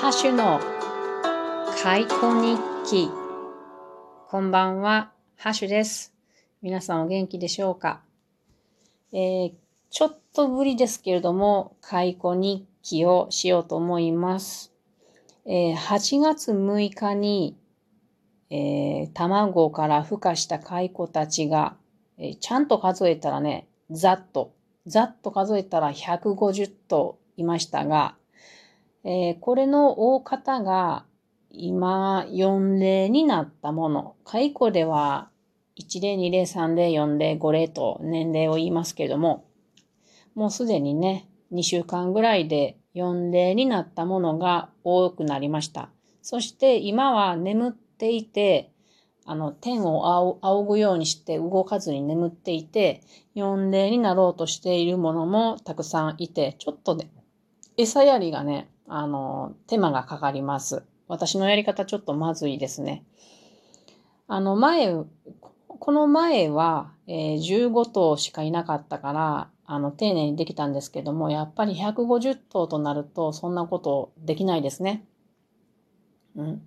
ハッシュの開口日記。こんばんは、ハッシュです。皆さんお元気でしょうか、えー、ちょっとぶりですけれども、開口日記をしようと思います。えー、8月6日に、えー、卵から孵化した蚕たちが、え、ちゃんと数えたらね、ざっと、ざっと数えたら150頭いましたが、えー、これの大方が今4例になったもの。蚕では1例、2例、3例、4例、5例と年齢を言いますけれども、もうすでにね、2週間ぐらいで4例になったものが多くなりました。そして今は眠っていて、あの、天を仰ぐようにして動かずに眠っていて、4例になろうとしているものもたくさんいて、ちょっとね、餌やりがね、あの、手間がかかります。私のやり方ちょっとまずいですね。あの、前、この前は、えー、15頭しかいなかったから、あの、丁寧にできたんですけども、やっぱり150頭となると、そんなことできないですね。うん。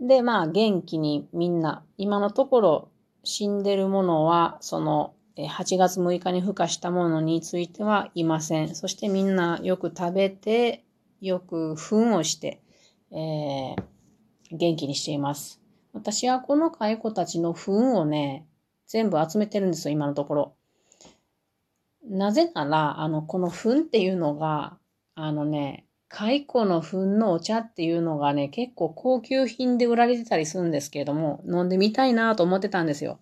で、まあ、元気にみんな、今のところ死んでるものは、その、8月6日に孵化したものについてはいません。そしてみんなよく食べて、よく糞をして、えー、元気にしています。私はこの蚕たちの糞をね、全部集めてるんですよ、今のところ。なぜなら、あの、この糞っていうのが、あのね、蚕の糞のお茶っていうのがね、結構高級品で売られてたりするんですけれども、飲んでみたいなと思ってたんですよ。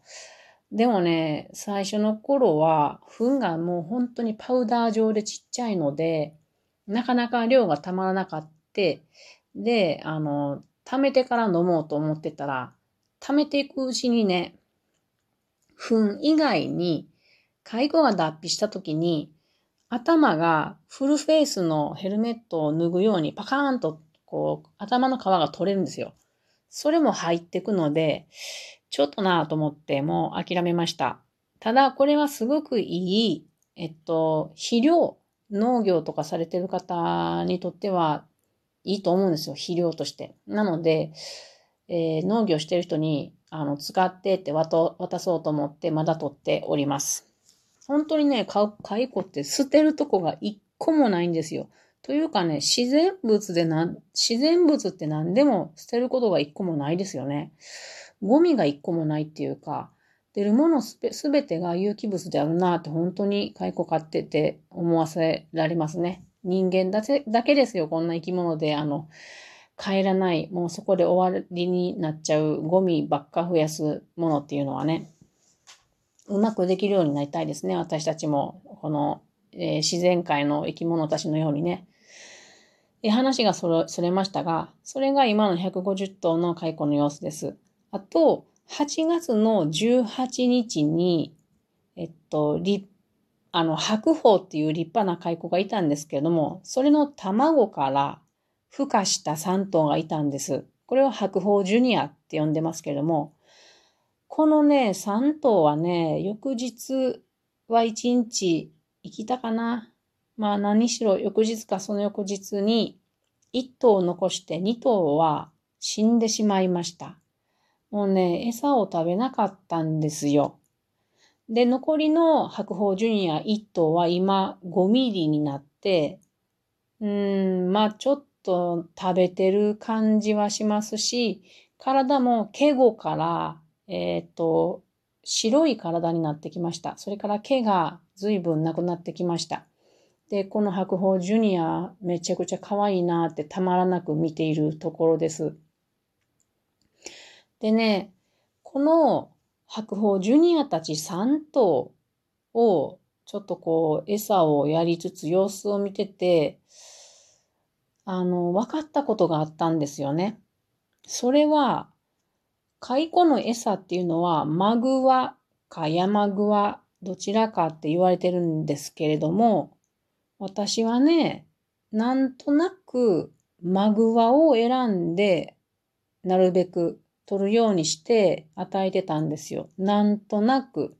でもね、最初の頃は、糞がもう本当にパウダー状でちっちゃいので、なかなか量がたまらなかって、で、あの、溜めてから飲もうと思ってたら、溜めていくうちにね、糞以外に、介護が脱皮した時に、頭がフルフェイスのヘルメットを脱ぐようにパカーンとこう頭の皮が取れるんですよ。それも入ってくので、ちょっとなぁと思ってもう諦めました。ただこれはすごくいい、えっと、肥料、農業とかされてる方にとってはいいと思うんですよ。肥料として。なので、えー、農業してる人にあの使ってって渡そうと思ってまだ取っております。本当にね、蚕って捨てるとこが一個もないんですよ。というかね、自然物でな、自然物って何でも捨てることが一個もないですよね。ゴミが一個もないっていうか、出るものすべてが有機物であるなって本当に蚕飼ってて思わせられますね。人間だけだけですよ、こんな生き物で、あの、帰らない、もうそこで終わりになっちゃうゴミばっか増やすものっていうのはね。うまくできるようになりたいですね。私たちも、この、えー、自然界の生き物たちのようにね。で話がそれそれましたが、それが今の150頭の蚕の様子です。あと、8月の18日に、えっと、りあの、白鳳っていう立派な蚕がいたんですけれども、それの卵から孵化した3頭がいたんです。これを白鳳ジュニアって呼んでますけれども、このね、3頭はね、翌日は1日生きたかな。まあ何しろ翌日かその翌日に1頭を残して2頭は死んでしまいました。もうね、餌を食べなかったんですよ。で、残りの白鳳ジュニア1頭は今5ミリになって、うーん、まあちょっと食べてる感じはしますし、体も毛後からえっ、ー、と、白い体になってきました。それから毛が随分なくなってきました。で、この白鳳ジュニアめちゃくちゃ可愛いなってたまらなく見ているところです。でね、この白鳳ジュニアたち3頭をちょっとこう餌をやりつつ様子を見てて、あの、分かったことがあったんですよね。それは、蚕の餌っていうのは、マグワかヤマグワ、どちらかって言われてるんですけれども、私はね、なんとなくマグワを選んで、なるべく取るようにして与えてたんですよ。なんとなく。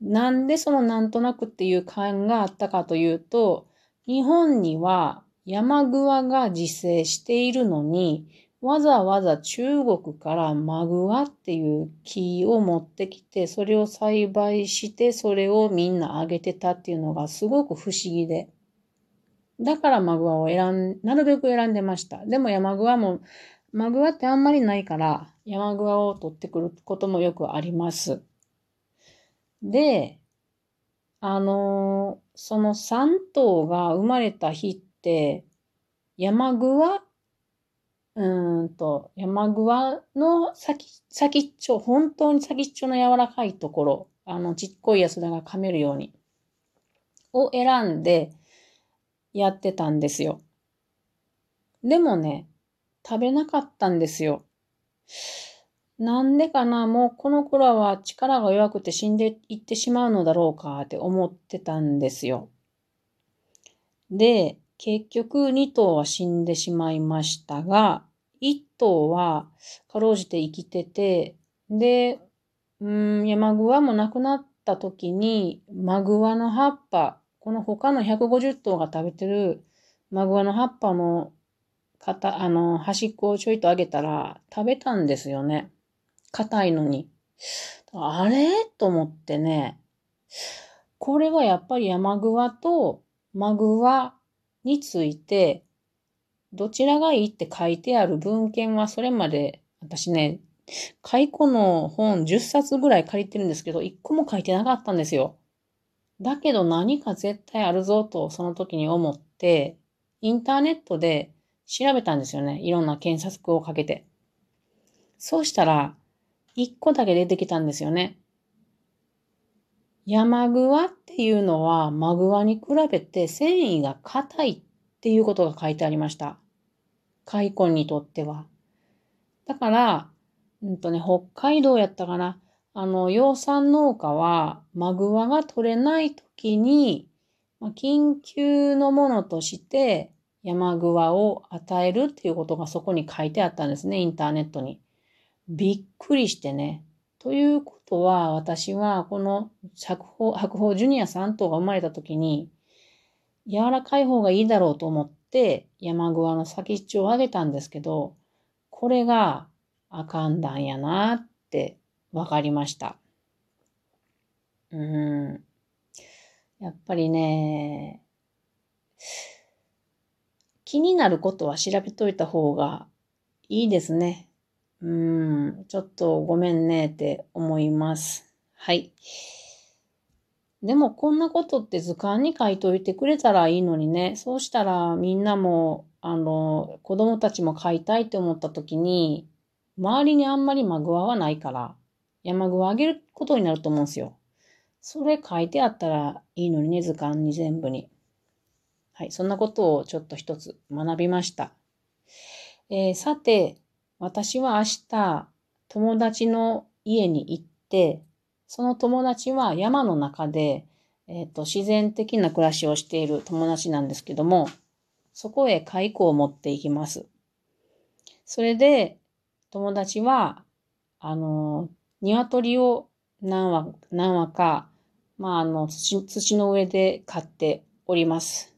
なんでそのなんとなくっていう感があったかというと、日本には山グワが自生しているのに、わざわざ中国からマグワっていう木を持ってきて、それを栽培して、それをみんなあげてたっていうのがすごく不思議で。だからマグワを選ん、なるべく選んでました。でも山グワも、マグワってあんまりないから、山グワを取ってくることもよくあります。で、あのー、その3頭が生まれた日って、山グワうんと、山グワの先、先っちょ、本当に先っちょの柔らかいところ、あの、ちっこいやつらが噛めるように、を選んでやってたんですよ。でもね、食べなかったんですよ。なんでかなもうこの頃は力が弱くて死んでいってしまうのだろうかって思ってたんですよ。で、結局2頭は死んでしまいましたが、1頭はかろうじて生きてて、で、うん、山グワも亡くなった時に、マグワの葉っぱ、この他の150頭が食べてるマグワの葉っぱの型、あの、端っこをちょいと上げたら食べたんですよね。硬いのに。あれ？と思ってね、これはやっぱり山グワとマグワについて、どちらがいいって書いてある文献はそれまで、私ね、解雇の本10冊ぐらい借りてるんですけど、1個も書いてなかったんですよ。だけど何か絶対あるぞとその時に思って、インターネットで調べたんですよね。いろんな検索をかけて。そうしたら、1個だけ出てきたんですよね。山グワっていうのはマグワに比べて繊維が硬いっていうことが書いてありました。開墾にとっては。だから、うんとね、北海道やったかな。あの、養蚕農家は、マグワが取れない時に、ま、緊急のものとして、山グワを与えるっていうことがそこに書いてあったんですね、インターネットに。びっくりしてね。ということは、私はこの白鵬、白鵬ジュニア3頭が生まれた時に、柔らかい方がいいだろうと思って山グワの先っちょを上げたんですけど、これがあかんだんやなって分かりました。うん。やっぱりね、気になることは調べといた方がいいですね。うーん、ちょっとごめんねって思います。はい。でもこんなことって図鑑に書いといてくれたらいいのにね。そうしたらみんなも、あの、子供たちも飼いたいって思った時に、周りにあんまりマグワはないから、山グワあげることになると思うんですよ。それ書いてあったらいいのにね、図鑑に全部に。はい、そんなことをちょっと一つ学びました。えー、さて、私は明日、友達の家に行って、その友達は山の中で、えっ、ー、と、自然的な暮らしをしている友達なんですけども、そこへ蚕を持っていきます。それで、友達は、あの、鶏を何羽、何羽か、まあ、あの土、土の上で飼っております。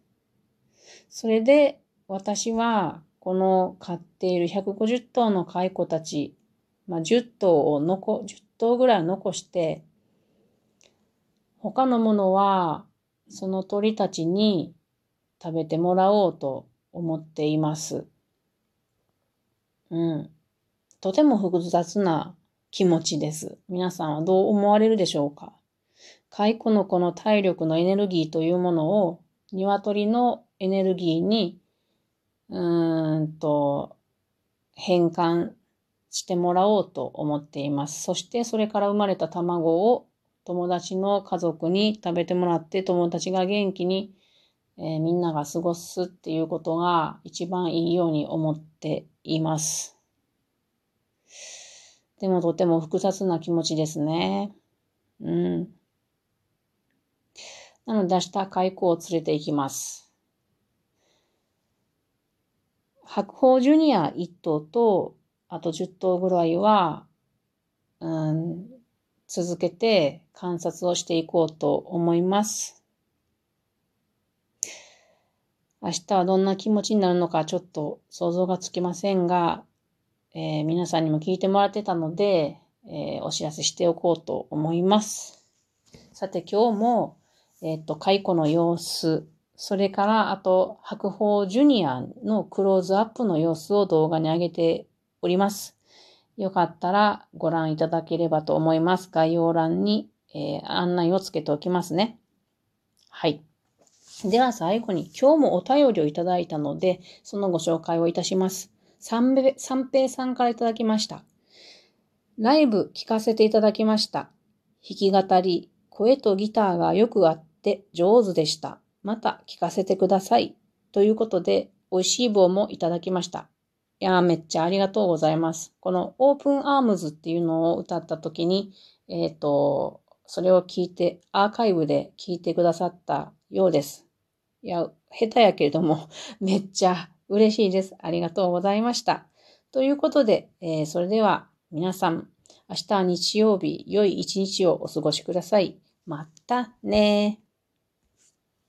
それで、私は、この飼っている150頭の蚕たち、まあ、10頭を残、10頭ぐらい残して、他のものはその鳥たちに食べてもらおうと思っています。うん。とても複雑な気持ちです。皆さんはどう思われるでしょうか？蚕のこの体力のエネルギーというものを鶏のエネルギーにうーんと、変換してもらおうと思っています。そしてそれから生まれた卵を友達の家族に食べてもらって友達が元気に、えー、みんなが過ごすっていうことが一番いいように思っています。でもとても複雑な気持ちですね。うん。なので明日開口を連れて行きます。白鵬ジュニア1頭と、あと10頭ぐらいは、うん、続けて観察をしていこうと思います。明日はどんな気持ちになるのかちょっと想像がつきませんが、えー、皆さんにも聞いてもらってたので、えー、お知らせしておこうと思います。さて今日も、えっ、と、解雇の様子、それからあと白鵬ジュニアのクローズアップの様子を動画に上げております。よかったらご覧いただければと思います。概要欄に、えー、案内をつけておきますね。はい。では最後に今日もお便りをいただいたので、そのご紹介をいたします。三平さんからいただきました。ライブ聞かせていただきました。弾き語り、声とギターがよくあって上手でした。また聞かせてください。ということで、美味しい棒もいただきました。いやー、めっちゃありがとうございます。このオープンアームズっていうのを歌った時に、えっ、ー、と、それを聞いて、アーカイブで聞いてくださったようです。いや、下手やけれども、めっちゃ嬉しいです。ありがとうございました。ということで、えー、それでは皆さん、明日は日曜日、良い一日をお過ごしください。またね